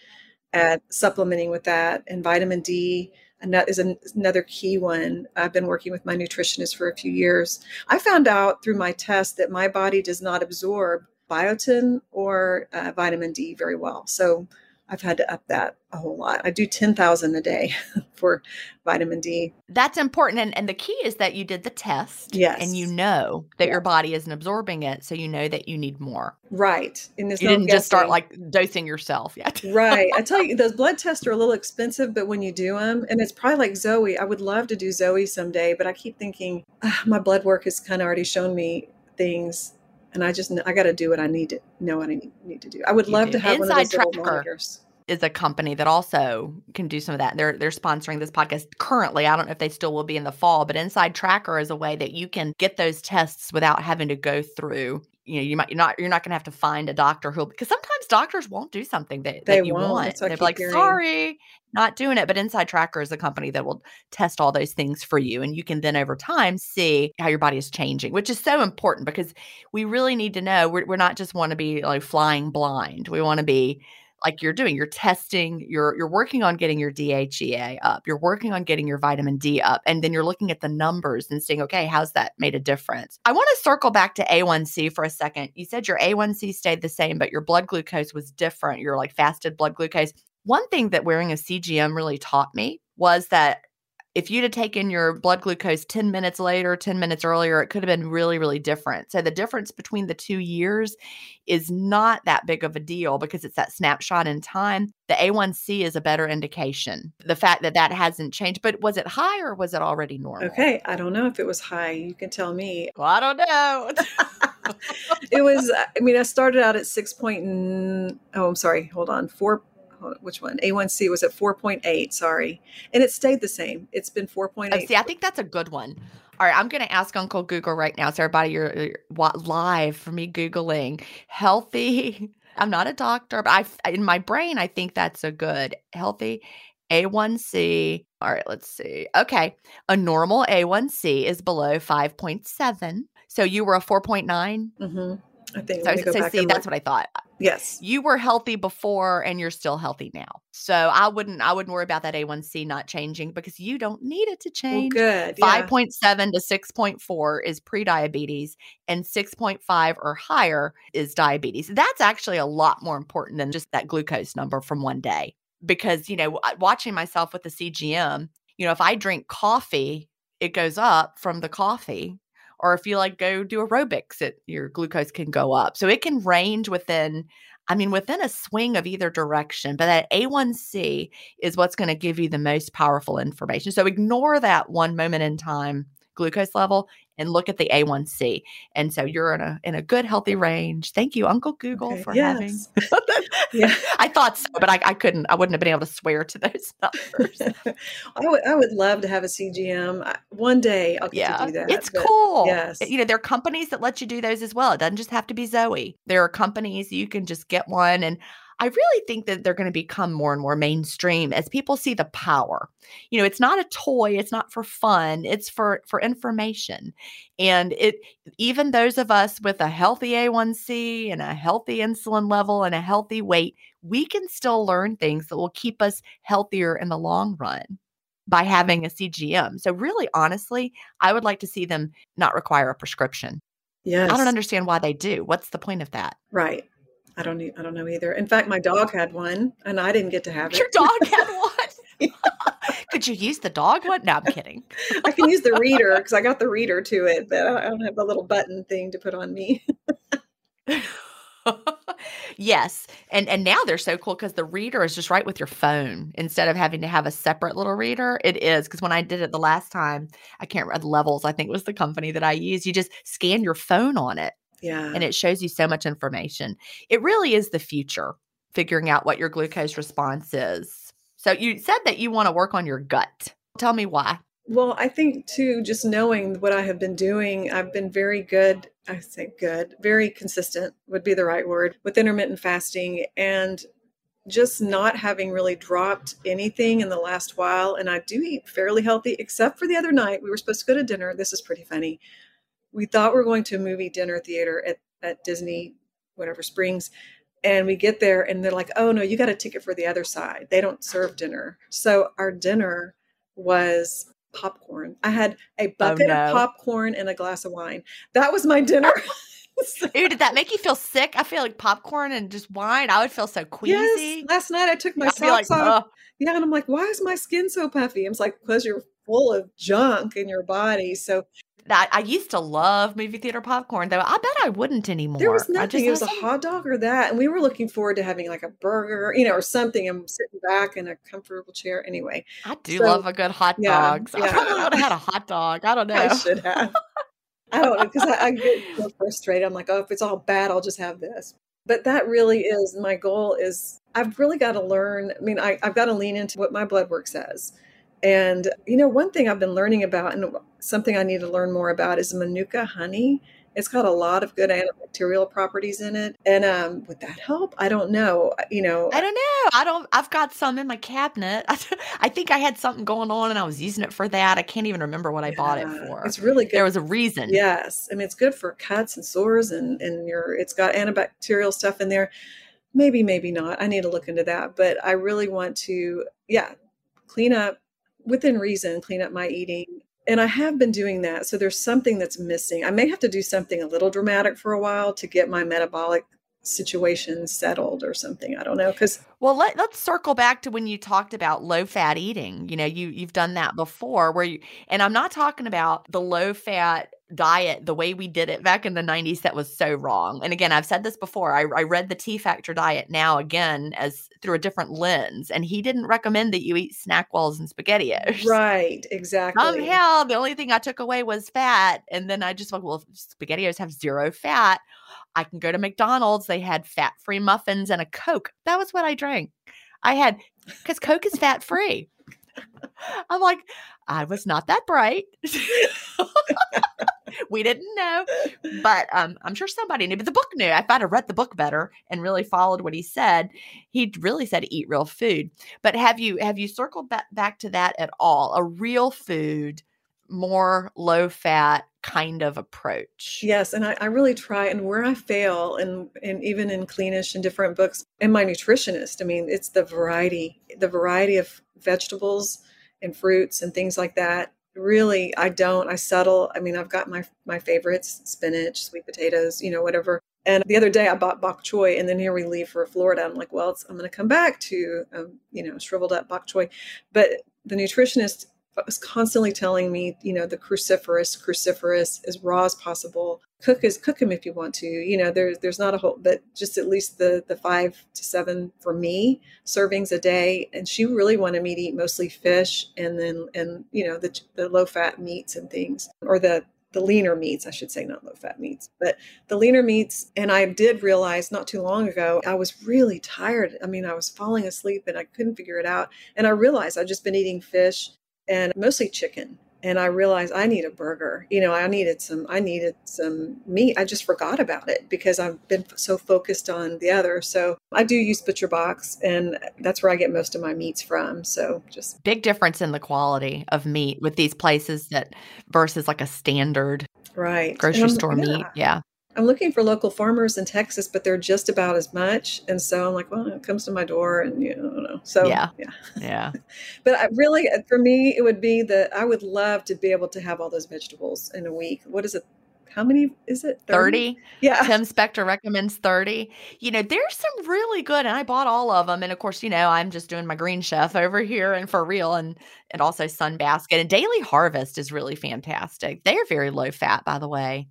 at supplementing with that and vitamin d is another key one. I've been working with my nutritionist for a few years. I found out through my test that my body does not absorb biotin or uh, vitamin d very well. So I've had to up that a whole lot. I do 10,000 a day *laughs* for vitamin D. That's important. And, and the key is that you did the test. Yes. And you know that yeah. your body isn't absorbing it. So you know that you need more. Right. And you no didn't guessing. just start like dosing yourself yet. right. I tell you, *laughs* those blood tests are a little expensive, but when you do them, and it's probably like Zoe, I would love to do Zoe someday, but I keep thinking ah, my blood work has kind of already shown me things and I just I got to do what I need to know what I need, need to do. I would you love do. to have Inside one of those Tracker monitors. Is a company that also can do some of that. They're they're sponsoring this podcast currently. I don't know if they still will be in the fall, but InsideTracker is a way that you can get those tests without having to go through you know, you might you're not you're not going to have to find a doctor who will, because sometimes doctors won't do something that, they that you won't. want. They're like, hearing. sorry, not doing it. But InsideTracker is a company that will test all those things for you, and you can then over time see how your body is changing, which is so important because we really need to know. We're, we're not just want to be like flying blind. We want to be like you're doing you're testing you're you're working on getting your DHEA up you're working on getting your vitamin D up and then you're looking at the numbers and saying okay how's that made a difference? I want to circle back to A1C for a second. You said your A1C stayed the same but your blood glucose was different your like fasted blood glucose. One thing that wearing a CGM really taught me was that if you'd have taken your blood glucose 10 minutes later, 10 minutes earlier, it could have been really, really different. So the difference between the two years is not that big of a deal because it's that snapshot in time. The A1C is a better indication. The fact that that hasn't changed, but was it high or was it already normal? Okay. I don't know if it was high. You can tell me. Well, I don't know. *laughs* it was, I mean, I started out at six point, oh, I'm sorry, hold on, four which one? A1C was at 4.8, sorry. And it stayed the same. It's been 4.8. Oh, see, I think that's a good one. All right, I'm going to ask Uncle Google right now. So, everybody, you're, you're live for me Googling healthy. *laughs* I'm not a doctor, but I, in my brain, I think that's a good healthy A1C. All right, let's see. Okay. A normal A1C is below 5.7. So, you were a 4.9? Mm-hmm. I think. So, Let me go so back see, and that's look. what I thought. Yes. You were healthy before and you're still healthy now. So I wouldn't I wouldn't worry about that A1C not changing because you don't need it to Well, change. good. Yeah. 5.7 to 6.4 is prediabetes and 6.5 or higher is diabetes. That's actually a lot more important than just that glucose number from one day because you know watching myself with the CGM, you know if I drink coffee, it goes up from the coffee or if you like go do aerobics, it your glucose can go up. So it can range within I mean within a swing of either direction, but that A1C is what's going to give you the most powerful information. So ignore that one moment in time glucose level and look at the A1C. And so you're in a in a good healthy range. Thank you Uncle Google Okay. for having *laughs* yeah. I thought so, but I, I couldn't I wouldn't have been able to swear to those *laughs* numbers. *laughs* I would I would love to have a CGM. I- One day I'll get Yeah, to do that. it's cool. yes. You know, there are companies that let you do those as well. It doesn't just have to be Zoe. There are companies you can just get one. And I really think that they're going to become more and more mainstream as people see the power. You know, it's not a toy, it's not for fun, it's for for information. And it even those of us with a healthy A1C and a healthy insulin level and a healthy weight, we can still learn things that will keep us healthier in the long run by having a CGM. So really honestly, I would like to see them not require a prescription. Yes. I don't understand why they do. What's the point of that? Right. I don't. I don't know either. In fact, my dog had one, and I didn't get to have it. Your dog *laughs* had one. *laughs* Could you use the dog one? No, I'm kidding. *laughs* I can use the reader because I got the reader to it, but I don't have the little button thing to put on me. yes. And and now they're so cool because the reader is just right with your phone instead of having to have a separate little reader. It is because when I did it the last time, I can't remember levels, I think was the company that I used. You just scan your phone on it Yeah. and it shows you so much information. It really is the future, figuring out what your glucose response is. So you said that you want to work on your gut. Tell me why. Well, I think too, just knowing what I have been doing, I've been very good. I say good, very consistent would be the right word with intermittent fasting and just not having really dropped anything in the last while. And I do eat fairly healthy, except for the other night. We were supposed to go to dinner. This is pretty funny. We thought we are going to a movie dinner theater at, at Disney, whatever Springs. And we get there and they're like, oh no, you got a ticket for the other side. They don't serve dinner. So our dinner was popcorn. I had a oh, bucket no. of popcorn and a glass of wine. That was my dinner. *laughs* *laughs* So- Ew, did that make you feel sick? I feel like popcorn and just wine. I would feel so queasy. yes. Last night I took my I'd be like, socks off. Yeah, and I'm like, why is my skin so puffy? I'm like, because you're full of junk in your body. So That I used to love movie theater popcorn, though. I bet I wouldn't anymore. there was I nothing. just It was a hot dog or that. And we were looking forward to having like a burger, you know, or something. I'm sitting back in a comfortable chair. Anyway, I do So, love a good hot yeah, dog. So I probably would have had a hot dog. I don't know. I should have. I don't know because I, I get so frustrated. I'm like, oh, if it's all bad, I'll just have this. But that really is my goal. Is I've really got to learn. I mean, I, I've got to lean into what my blood work says. And you know, one thing I've been learning about, and something I need to learn more about, is Manuka honey. It's got a lot of good antibacterial properties in it. And um, would that help? I don't know. You know, I don't know. I don't. I've got some in my cabinet. *laughs* I think I had something going on, and I was using it for that. I can't even remember what I bought it for. It's really good. There was a reason. Yes, I mean it's good for cuts and sores, and and your it's got antibacterial stuff in there. Maybe, maybe not. I need to look into that, but I really want to, yeah, clean up within reason, clean up my eating, and I have been doing that. So there's something that's missing. I may have to do something a little dramatic for a while to get my metabolic situation settled or something. I don't know because Well, let, let's circle back to when you talked about low fat eating. You know, you you've done that before where you and I'm not talking about the low fat diet the way we did it back in the 90s that was so wrong. And again, I've said this before. I, I read the T Factor diet now again as through a different lens and he didn't recommend that you eat SnackWell's and spaghettios. right, exactly. Somehow the only thing I took away was fat. And then I just went, well, spaghettios have zero fat. I can go to McDonald's. They had fat free muffins and a Coke. That was what I drank. I had, because Coke is fat free. *laughs* I'm like, I was not that bright. *laughs* *laughs* *laughs* we didn't know, but um, I'm sure somebody knew. But the book knew. If I'd have read the book better and really followed what he said, he really said eat real food. But have you have you circled back back to that at all? A real food, more low fat, kind of approach. Yes, and I, I, really try. And where I fail, and and even in Cleanish and different books, and my nutritionist, I mean, it's the variety, the variety of vegetables and fruits and things like that. Really, I don't. I settle. I mean, I've got my my favorites: spinach, sweet potatoes, you know, whatever. And the other day I bought bok choy, and then here we leave for Florida. I'm like, well, I'm going to come back to, um, you know, shriveled up bok choy. But the nutritionist was constantly telling me, you know, the cruciferous, cruciferous, as raw as possible. Cook is cook them if you want to. You know, there's there's not a whole, but just at least the the five to seven for me servings a day. And she really wanted me to eat mostly fish, and then and you know the the low fat meats and things, or the the leaner meats, I should say, not low fat meats, but the leaner meats. And I did realize not too long ago, I was really tired. I mean, I was falling asleep and I couldn't figure it out. And I realized I'd just been eating fish and mostly chicken. And I realized I need a burger. You know, I needed some, I needed some meat. I just forgot about it because I've been so focused on the other. So I do use Butcher Box and that's where I get most of my meats from. So just big difference in the quality of meat with these places that versus like a standard right grocery store yeah. meat. Yeah. I'm looking for local farmers in Texas, but they're just about as much. And so I'm like, well, it comes to my door, and you know, know. So yeah, yeah, yeah. *laughs* but I really, uh, for me, it would be that I would love to be able to have all those vegetables in a week. What is it? How many is it? 30? 30? Yeah. *laughs* Tim Spector recommends 30. You know, there's some really good, and I bought all of them. And of course, you know, I'm just doing my green chef over here and for real, and and also Sunbasket. And Daily Harvest is really fantastic. They are very low fat, by the way.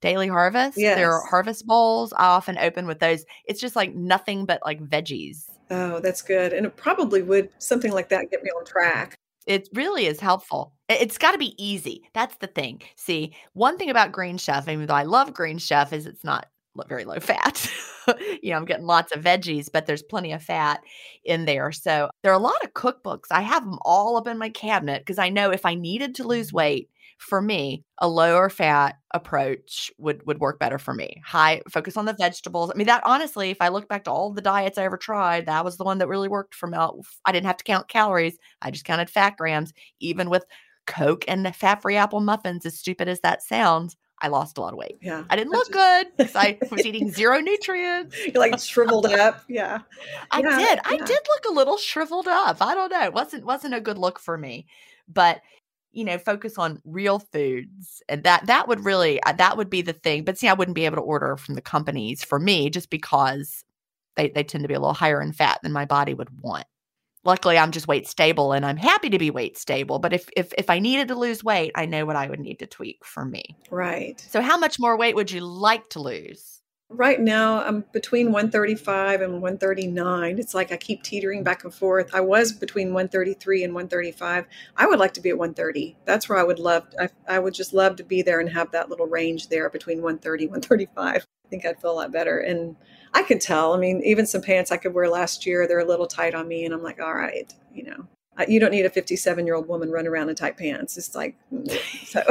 Daily Harvest. Yes. Their harvest bowls. I often open with those. It's just like nothing but like veggies. Oh, that's good. And it probably would something like that get me on track. It really is helpful. It's got to be easy. That's the thing. See, one thing about Green Chef, even though I love Green Chef, is it's not very low fat. *laughs* you know, I'm getting lots of veggies, but there's plenty of fat in there. So there are a lot of cookbooks. I have them all up in my cabinet because I know if I needed to lose mm. weight, for me, a lower fat approach would would work better for me. High focus on the vegetables. I mean, that honestly, if I look back to all the diets I ever tried, that was the one that really worked for me. I didn't have to count calories. I just counted fat grams. Even with Coke and the fat-free apple muffins, as stupid as that sounds, I lost a lot of weight. Yeah. I didn't look good because I *laughs* was eating zero nutrients. You're like shriveled *laughs* up. Yeah. I yeah, did. Yeah. I did look a little shriveled up. I don't know. It wasn't wasn't a good look for me. But you know focus on real foods and that that would really uh, that would be the thing but see i wouldn't be able to order from the companies for me just because they, they tend to be a little higher in fat than my body would want. Luckily i'm just weight stable and i'm happy to be weight stable but if if if i needed to lose weight i know what i would need to tweak for me. Right. So how much more weight would you like to lose Right now, I'm between 135 and 139. It's like I keep teetering back and forth. I was between 133 and 135. I would like to be at 130. That's where I would love. I, I would just love to be there and have that little range there between 130 135. I think I'd feel a lot better. And I can tell. I mean, even some pants I could wear last year, they're a little tight on me, and I'm like, all right, you know, you don't need a 57 year old woman running around in tight pants. It's like, mm, *laughs* so.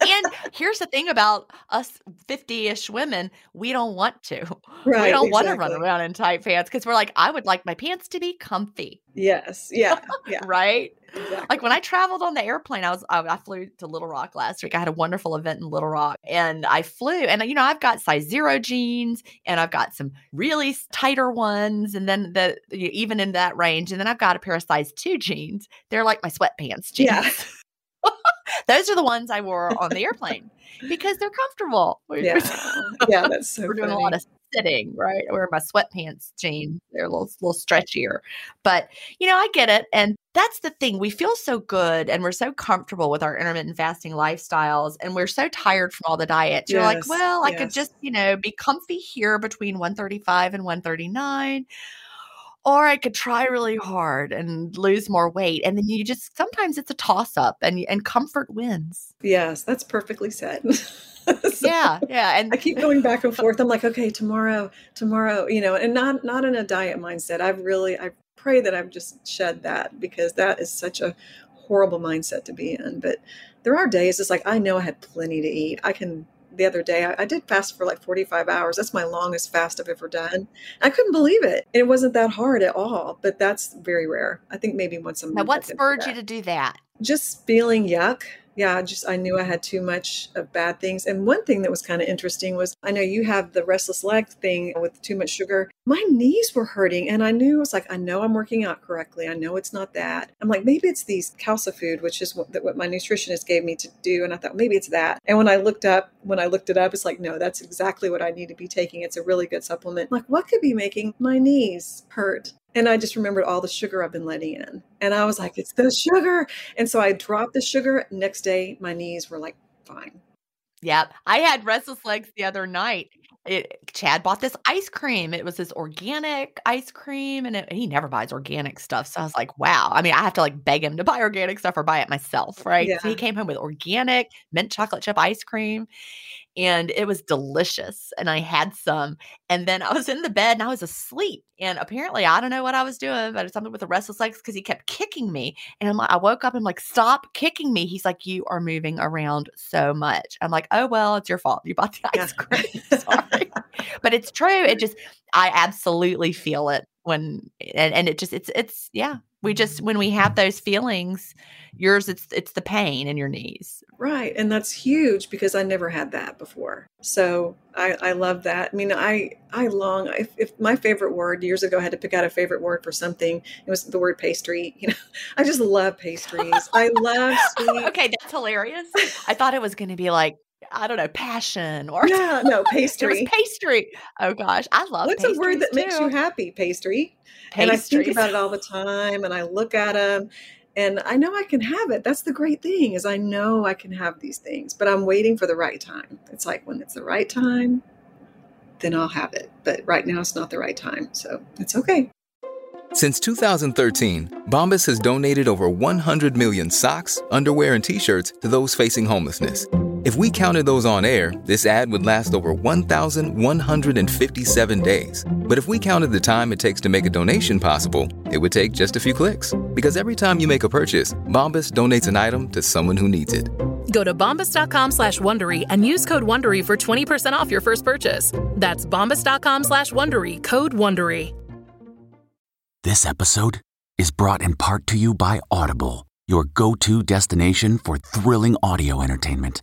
and here's the thing about us 50 ish women we don't want to. Right, we don't exactly. want to run around in tight pants because we're like, I would like my pants to be comfy. Yes. Yeah. *laughs* Yeah. right. Exactly. Like when I traveled on the airplane, I was I, I, flew to Little Rock last week. I had a wonderful event in Little Rock, and I flew, and you know I've got size zero jeans, and I've got some really tighter ones, and then the even in that range, and then I've got a pair of size two jeans. They're like my sweatpants jeans. Yeah. *laughs* Those are the ones I wore on the airplane because they're comfortable. Yeah, *laughs* yeah, that's so. We're doing funny. a lot of sitting, right? Wear my sweatpants jeans. They're a little, little stretchier, but you know, I get it. And that's the thing. We feel so good and we're so comfortable with our intermittent fasting lifestyles, and we're so tired from all the diets. You're like, Yes, well, I could just, you know, be comfy here between 135 and 139 or I could try really hard and lose more weight. And then you just sometimes it's a toss up and and comfort wins. Yes, that's perfectly said. *laughs* *laughs* So, Yeah, yeah. And I keep going back and *laughs* forth. I'm like, okay, tomorrow, tomorrow, you know, and not not in a diet mindset. I've really, I pray that I've just shed that because that is such a horrible mindset to be in. But there are days it's like I know I had plenty to eat. I can. The other day, I, I did fast for like 45 hours. That's my longest fast I've ever done. I couldn't believe it. And it wasn't that hard at all. But that's very rare. I think maybe once a month. now what spurred you to do that? just feeling yuck yeah, just I knew I had too much of bad things. And one thing that was kind of interesting was I know you have the restless leg thing with too much sugar. My knees were hurting, and I knew it was like I know I'm working out correctly. I know it's not that. I'm like maybe it's these CalciFood, which is what, what my nutritionist gave me to do, and I thought maybe it's that. And when I looked up, when I looked it up, it's like no, that's exactly what I need to be taking. It's a really good supplement. I'm like what could be making my knees hurt? And I just remembered all the sugar I've been letting in. And I was like, it's the sugar. And so I dropped the sugar. Next day, my knees were like fine. Yep. I had restless legs the other night. It, Chad bought this ice cream. It was this organic ice cream, and, it, and he never buys organic stuff. So I was like, wow. I mean, I have to like beg him to buy organic stuff or buy it myself, right? Yeah. So he came home with organic mint chocolate chip ice cream and it was delicious. And I had some. And then I was in the bed and I was asleep. And apparently, I don't know what I was doing, but it's something with the restless legs because he kept kicking me. And I'm like, I woke up and I'm like, stop kicking me. He's like, you are moving around so much. I'm like, oh, well, it's your fault. You bought the ice cream. *laughs* Sorry. but it's true. It just, I absolutely feel it when, and, and it just, it's, it's, yeah. We just, when we have those feelings, yours, it's, it's the pain in your knees. Right. And that's huge because I never had that before. So I, I love that. I mean, I, I long, if, if my favorite word years ago I had to pick out a favorite word for something, it was the word pastry. *laughs* You know, I just love pastries. I love *laughs* sweet. okay. That's hilarious. I thought it was going to be like, I don't know, passion or yeah, no pastry. *laughs* it was pastry. Oh gosh, I love. What's a word that too. makes you happy? Pastry. Pastries. And I think about it all the time, and I look at them, and I know I can have it. That's the great thing is I know I can have these things, but I'm waiting for the right time. It's like when it's the right time, then I'll have it. But right now it's not the right time, so it's okay. Since 2013, Bombas has donated over 100 million socks, underwear, and t-shirts to those facing homelessness if we counted those on air, this ad would last over 1,157 days. But if we counted the time it takes to make a donation possible, it would take just a few clicks. Because every time you make a purchase, Bombas donates an item to someone who needs it. Go to bombas.com slash Wondery and use code Wondery for 20% off your first purchase. That's bombas.com slash Wondery, code Wondery. This episode is brought in part to you by Audible, your go-to destination for thrilling audio entertainment.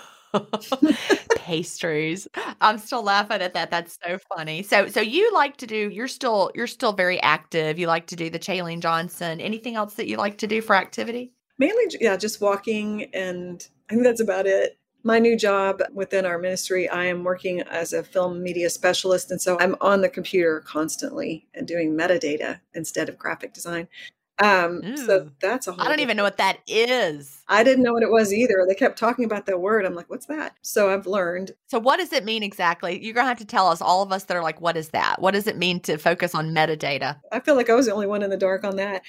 *laughs* pastries. I'm still laughing at that. That's so funny. So so you like to do you're still you're still very active. You like to do the Chalene Johnson. Anything else that you like to do for activity? Mainly yeah, just walking and I think that's about it. My new job within our ministry, I am working as a film media specialist. And so I'm on the computer constantly and doing metadata instead of graphic design. Um, so that's a whole I don't even know what that is. I didn't know what it was either. They kept talking about that word. I'm like, what's that? So I've learned. So what does it mean exactly? You're gonna have to tell us, all of us that are like, what is that? What does it mean to focus on metadata? I feel like I was the only one in the dark on that.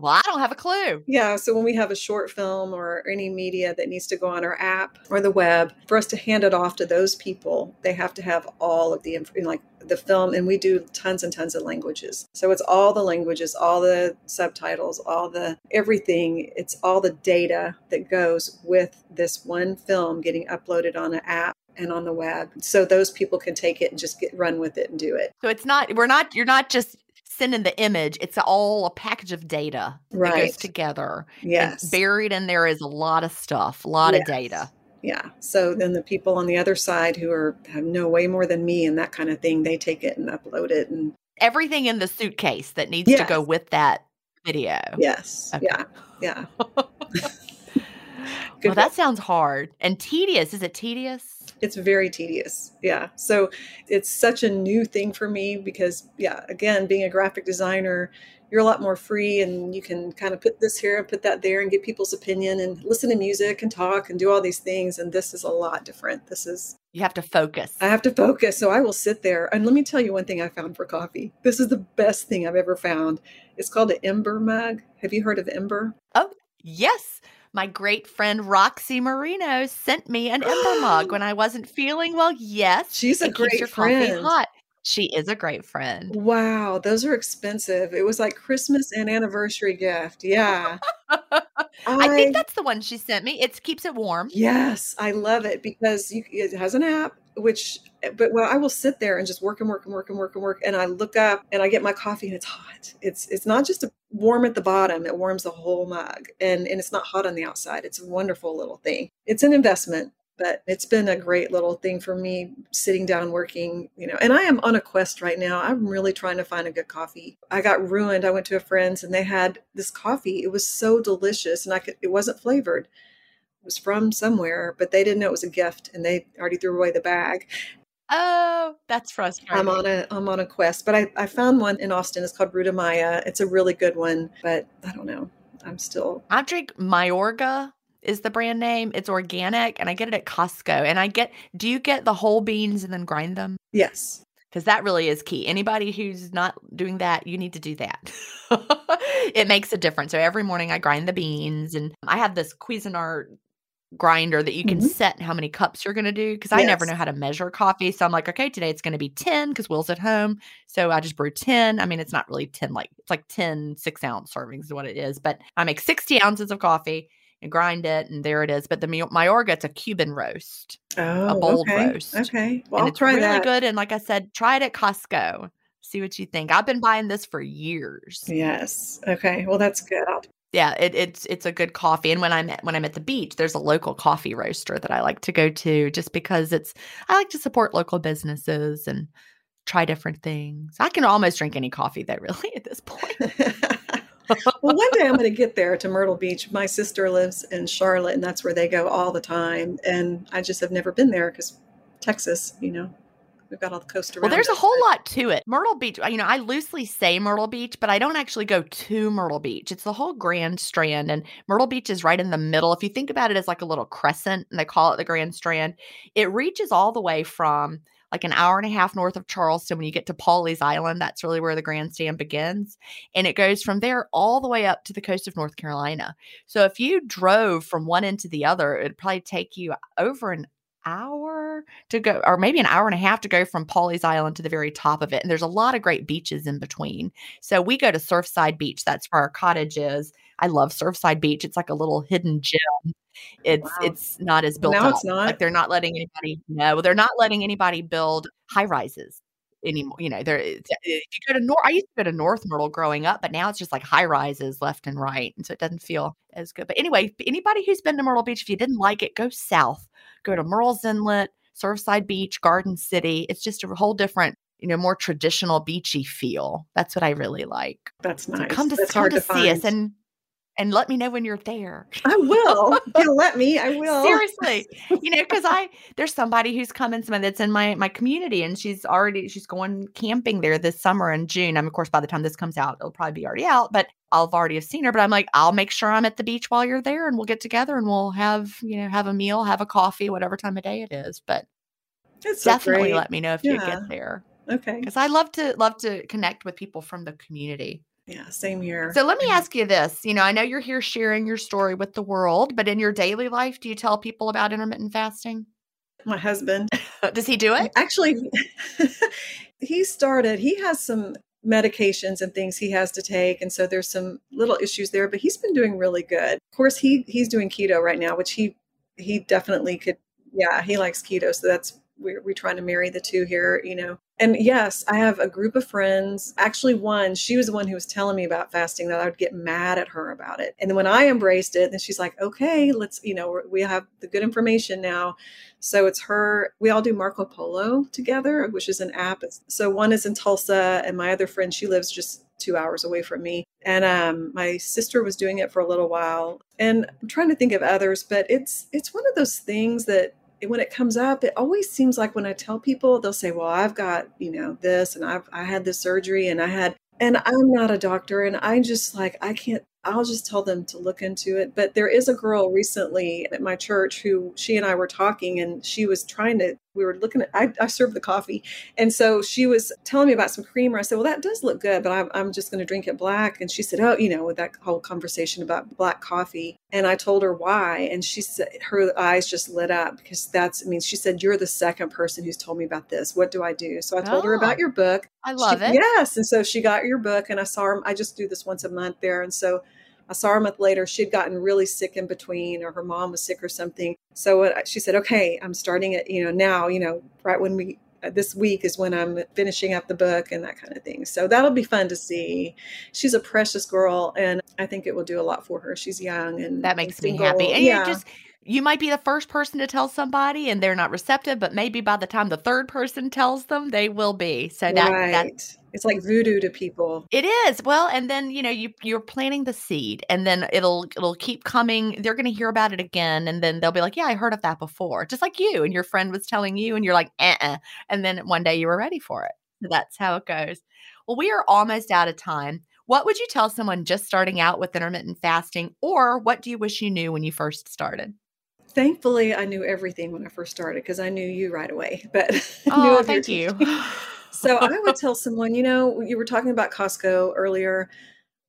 Well, I don't have a clue. Yeah. So when we have a short film or any media that needs to go on our app or the web, for us to hand it off to those people, they have to have all of the like the film, and we do tons and tons of languages. So it's all the languages, all the subtitles, all the everything. It's all the data that goes with this one film getting uploaded on an app and on the web so those people can take it and just get run with it and do it so it's not we're not you're not just sending the image. It's all a package of data right. that goes together. Yes. And buried in there is a lot of stuff, a lot yes. of data. Yeah. So then the people on the other side who are have no way more than me and that kind of thing, they take it and upload it and everything in the suitcase that needs yes. to go with that video. Yes. Okay. Yeah. Yeah. *laughs* well, that sounds hard and tedious. Is it tedious? It's very tedious. Yeah. So it's such a new thing for me because, yeah, again, being a graphic designer, you're a lot more free and you can kind of put this here and put that there and get people's opinion and listen to music and talk and do all these things. And this is a lot different. This is you have to focus. I have to focus. So I will sit there. And let me tell you one thing I found for coffee. This is the best thing I've ever found. It's called an Ember mug. Have you heard of Ember? Oh, yes. My great friend Roxy Marino sent me an Ember mug when *gasps* I wasn't feeling well. Yes. She's a great friend. hot. She is a great friend. Wow, those are expensive. It was like Christmas and anniversary gift. Yeah. *laughs* I think that's the one she sent me. It keeps it warm. Yes, I love it because you, it has an app which but well I will sit there and just work and work and work and work and work and I look up and I get my coffee and it's hot. It's it's not just a warm at the bottom, it warms the whole mug and and it's not hot on the outside. It's a wonderful little thing. It's an investment but it's been a great little thing for me sitting down working you know and i am on a quest right now i'm really trying to find a good coffee i got ruined i went to a friend's and they had this coffee it was so delicious and i could it wasn't flavored it was from somewhere but they didn't know it was a gift and they already threw away the bag Oh, that's frustrating. i'm on a i'm on a quest but i i found one in austin it's called Bruta Maya. it's a really good one but i don't know i'm still I drink Mayorga is the brand name. It's organic and I get it at Costco. And I get do you get the whole beans and then grind them? yes Because that really is key. Anybody who's not doing that, you need to do that. *laughs* it makes a difference. So every morning I grind the beans and I have this Cuisinart grinder that you can Mhm. set how many cups you're going to do because I never know how to measure coffee. So I'm like, okay, today it's going to be 10 because Will's at home. So I just brew 10. I mean, it's not really 10, like it's like 10 six ounce servings is what it is. But I make 60 ounces of coffee and grind it. And there it is. But the Mayorga, it's a Cuban roast oh bold okay roast. okay well and i'll it's really that good. And like I said, try it at Costco. See what you think. I've been buying this for years. yes okay well that's good I'll, Yeah, it, it's it's a good coffee. And when I'm at, when I'm at the beach, there's a local coffee roaster that I like to go to, just because it's I like to support local businesses and try different things. I can almost drink any coffee though, really, *laughs* at this point. *laughs* well, one day I'm going to get there to Myrtle Beach. My sister lives in Charlotte, and that's where they go all the time. And I just have never been there because Texas, you know, we've got all the coast around. Well, there's a whole but- lot to it. Myrtle Beach, you know, I loosely say Myrtle Beach, but I don't actually go to Myrtle Beach. It's the whole Grand Strand, and Myrtle Beach is right in the middle. If you think about it as like a little crescent, and they call it the Grand Strand, it reaches all the way from like an hour and a half north of Charleston. When you get to Pawleys Island, that's really where the Grand Strand begins. And it goes from there all the way up to the coast of North Carolina. So if you drove from one end to the other, it'd probably take you over an hour to go, or maybe an hour and a half to go from Pawleys Island to the very top of it. And there's a lot of great beaches in between. So we go to Surfside Beach. That's where our cottage is. I love Surfside Beach. It's like a little hidden gem. It's Wow. it's not as built up. it's not? Like they're not letting anybody no, they're not letting anybody build high rises anymore. You know, there if you go to North I used to go to North Myrtle growing up, but now it's just like high rises left and right. And so it doesn't feel as good. But anyway, anybody who's been to Myrtle Beach, if you didn't like it, go south. Go to Murrells Inlet, Surfside Beach, Garden City. It's just a whole different, you know, more traditional beachy feel. That's what I really like. That's So nice. come to That's come to to see us and and let me know when you're there. I will. *laughs* You'll let me, I will. Seriously, you know, because I *laughs* there's somebody who's coming, somebody that's in my my community, and she's already she's going camping there this summer in June. I'm of course by the time this comes out, it'll probably be already out, but I'll already have seen her. But I'm like, I'll make sure I'm at the beach while you're there, and we'll get together and we'll have you know have a meal, have a coffee, whatever time of day it is. But definitely let me know if you get there Okay. because I love to love to connect with people from the community. Yeah, same here. So let me Yeah. ask you this. You know, I know you're here sharing your story with the world, but in your daily life, do you tell people about intermittent fasting? My husband. *laughs* Does he do it? Actually, *laughs* he started, he has some medications and things he has to take and so there's some little issues there but he's been doing really good. Of course he he's doing keto right now which he he definitely could yeah he likes keto so that's we're, we're trying to marry the two here you know. And yes i have a group of friends. Actually one she was the one who was telling me about fasting that i would get mad at her about it. And then when i embraced it then she's like okay let's you know we're- have the good information now. So it's her we all do marco polo together which is an app. So one is in tulsa and my other friend she lives just two hours away from me. And um, my sister was doing it for a little while. And i'm trying to think of others but it's it's one of those things that when it comes up, it always seems like when I tell people, they'll say, "Well, I've got you know this, and I've I had this surgery, and I had And I'm not a doctor, and I'm just like, I can't I'll just tell them to look into it. But there is a girl recently at my church who she and I were talking, and she was trying to. We were looking at. I, I served the coffee, and so she was telling me about some creamer. I said, "Well, that does look good, but I'm, I'm just going to drink it black." And she said, "Oh, you know, with that whole conversation about black coffee." And I told her why, and she said her eyes just lit up because that's. I mean, she said, "You're the second person who's told me about this. What do I do?" So I told Oh. her about oh. your book. I love She- it. Yes, and so she got your book, and I saw her. I just do this once a month there, and so I saw her a month later. She'd gotten really sick in between, or her mom was sick or something. So she said, "Okay, I'm starting it. You know, now. You know, right when we uh, this week is when I'm finishing up the book and that kind of thing. So that'll be fun to see. She's a precious girl, and I think it will do a lot for her. She's young and That makes me happy. And yeah, just you might be the first person to tell somebody and they're not receptive, but maybe by the time the third person tells them, they will be. So that right. that it's like voodoo to people. it is. Well, and then you know, you you're planting the seed and then it'll it'll keep coming. They're gonna hear about it again, and then they'll be like, Yeah, I heard of that before. Just like you and your friend was telling you, and you're like, uh uh and then one day you were ready for it. So that's how it goes. Well, we are almost out of time. What would you tell someone just starting out with intermittent fasting, or what do you wish you knew when you first started? Thankfully, I knew everything when I first started because I knew you right away. *laughs* But *laughs* Oh, thank you. so I would *laughs* tell someone, you know, you were talking about Costco earlier.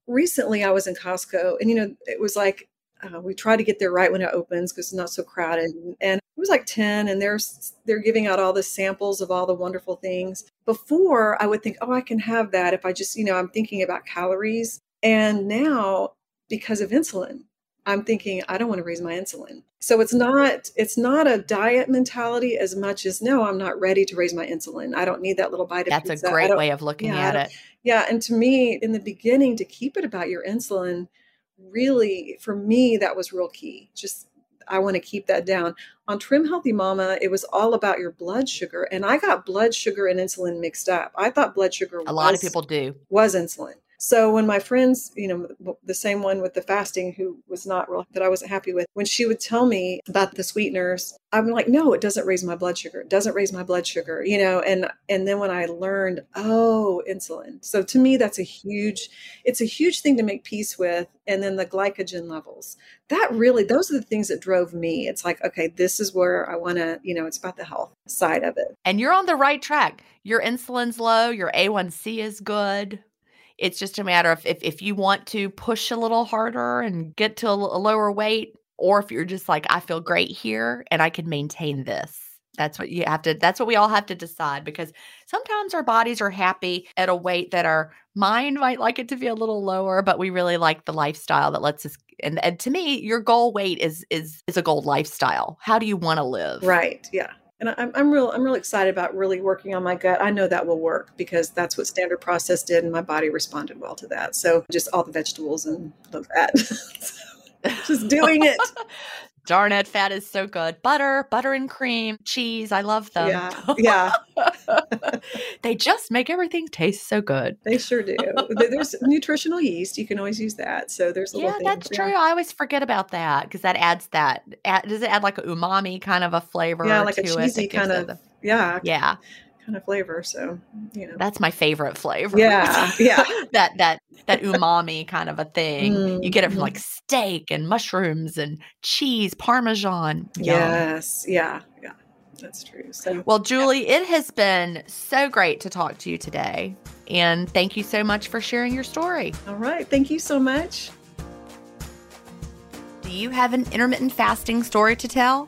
Recently, I was in Costco, and you know, it was like uh, we try to get there right when it opens because it's not so crowded. And it was like ten, and there's they're giving out all the samples of all the wonderful things. Before, I would think, oh, I can have that if I just, you know, I'm thinking about calories. And now, because of insulin, I'm thinking I don't want to raise my insulin. So it's not it's not a diet mentality as much as no, I'm not ready to raise my insulin. I don't need that little bite of That's pizza. a great way of looking yeah, at it. Yeah, and to me, in the beginning, to keep it about your insulin, really for me that was real key. Just I want to keep that down. On Trim Healthy Mama, it was all about your blood sugar, and I got blood sugar and insulin mixed up. I thought blood sugar A lot of people do. was insulin. So when my friends, you know, the same one with the fasting who was not real that I wasn't happy with, when she would tell me about the sweeteners, I'm like, no, it doesn't raise my blood sugar. It doesn't raise my blood sugar, you know, and and then when I learned, oh, insulin. So to me that's a huge it's a huge thing to make peace with and then the glycogen levels. That really those are the things that drove me. It's like, okay, this is where I want to, you know, it's about the health side of it. And you're on the right track. Your insulin's low, your A1C is good. It's just a matter of if, if you want to push a little harder and get to a lower weight, or if you're just like, I feel great here and I can maintain this. That's what you have to, that's what we all have to decide because sometimes our bodies are happy at a weight that our mind might like it to be a little lower, but we really like the lifestyle that lets us. And, and to me, your goal weight is is is a goal lifestyle. How do you want to live? Right. Yeah. And I'm, I'm real I'm real excited about really working on my gut. I know that will work because that's what standard process did and my body responded well to that. So just all the vegetables and low fat. *laughs* just doing it. *laughs* Darn it, fat is so good. Butter, butter and cream, cheese. I love them. Yeah. Yeah. *laughs* they just make everything taste so good. They sure do. There's nutritional yeast. You can always use that. So there's a little Yeah, things. that's true. I always forget about that because that adds that. Add, does it add like a umami kind of a flavor? Yeah, like a to it cheesy kind of the- yeah, yeah, kind of flavor. So you know. that's my favorite flavor. Yeah, yeah. *laughs* that that that umami kind of a thing. You get it from Mhm. like steak and mushrooms and cheese, parmesan. Yum. Yes. Yeah. Yeah. That's true. So Well, Julie, it has been so great to talk to you today. And thank you so much for sharing your story. all right. Thank you so much. Do you have an intermittent fasting story to tell?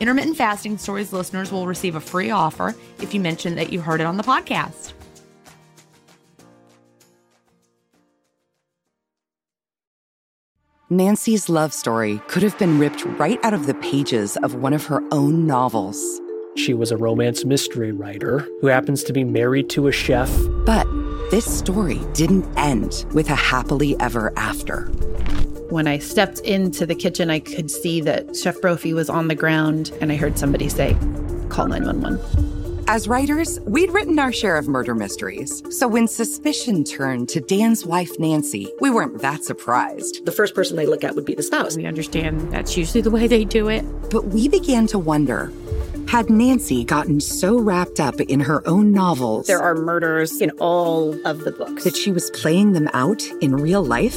Intermittent Fasting Stories listeners will receive a free offer if you mention that you heard it on the podcast. Nancy's love story could have been ripped right out of the pages of one of her own novels. She was a romance mystery writer who happens to be married to a chef. But this story didn't end with a happily ever after. When I stepped into the kitchen, I could see that Chef Brophy was on the ground, and I heard somebody say, Call 911. As writers, we'd written our share of murder mysteries. So when suspicion turned to Dan's wife, Nancy, we weren't that surprised. The first person they look at would be the spouse. We understand that's usually the way they do it. But we began to wonder had Nancy gotten so wrapped up in her own novels There are murders in all of the books. that she was playing them out in real life?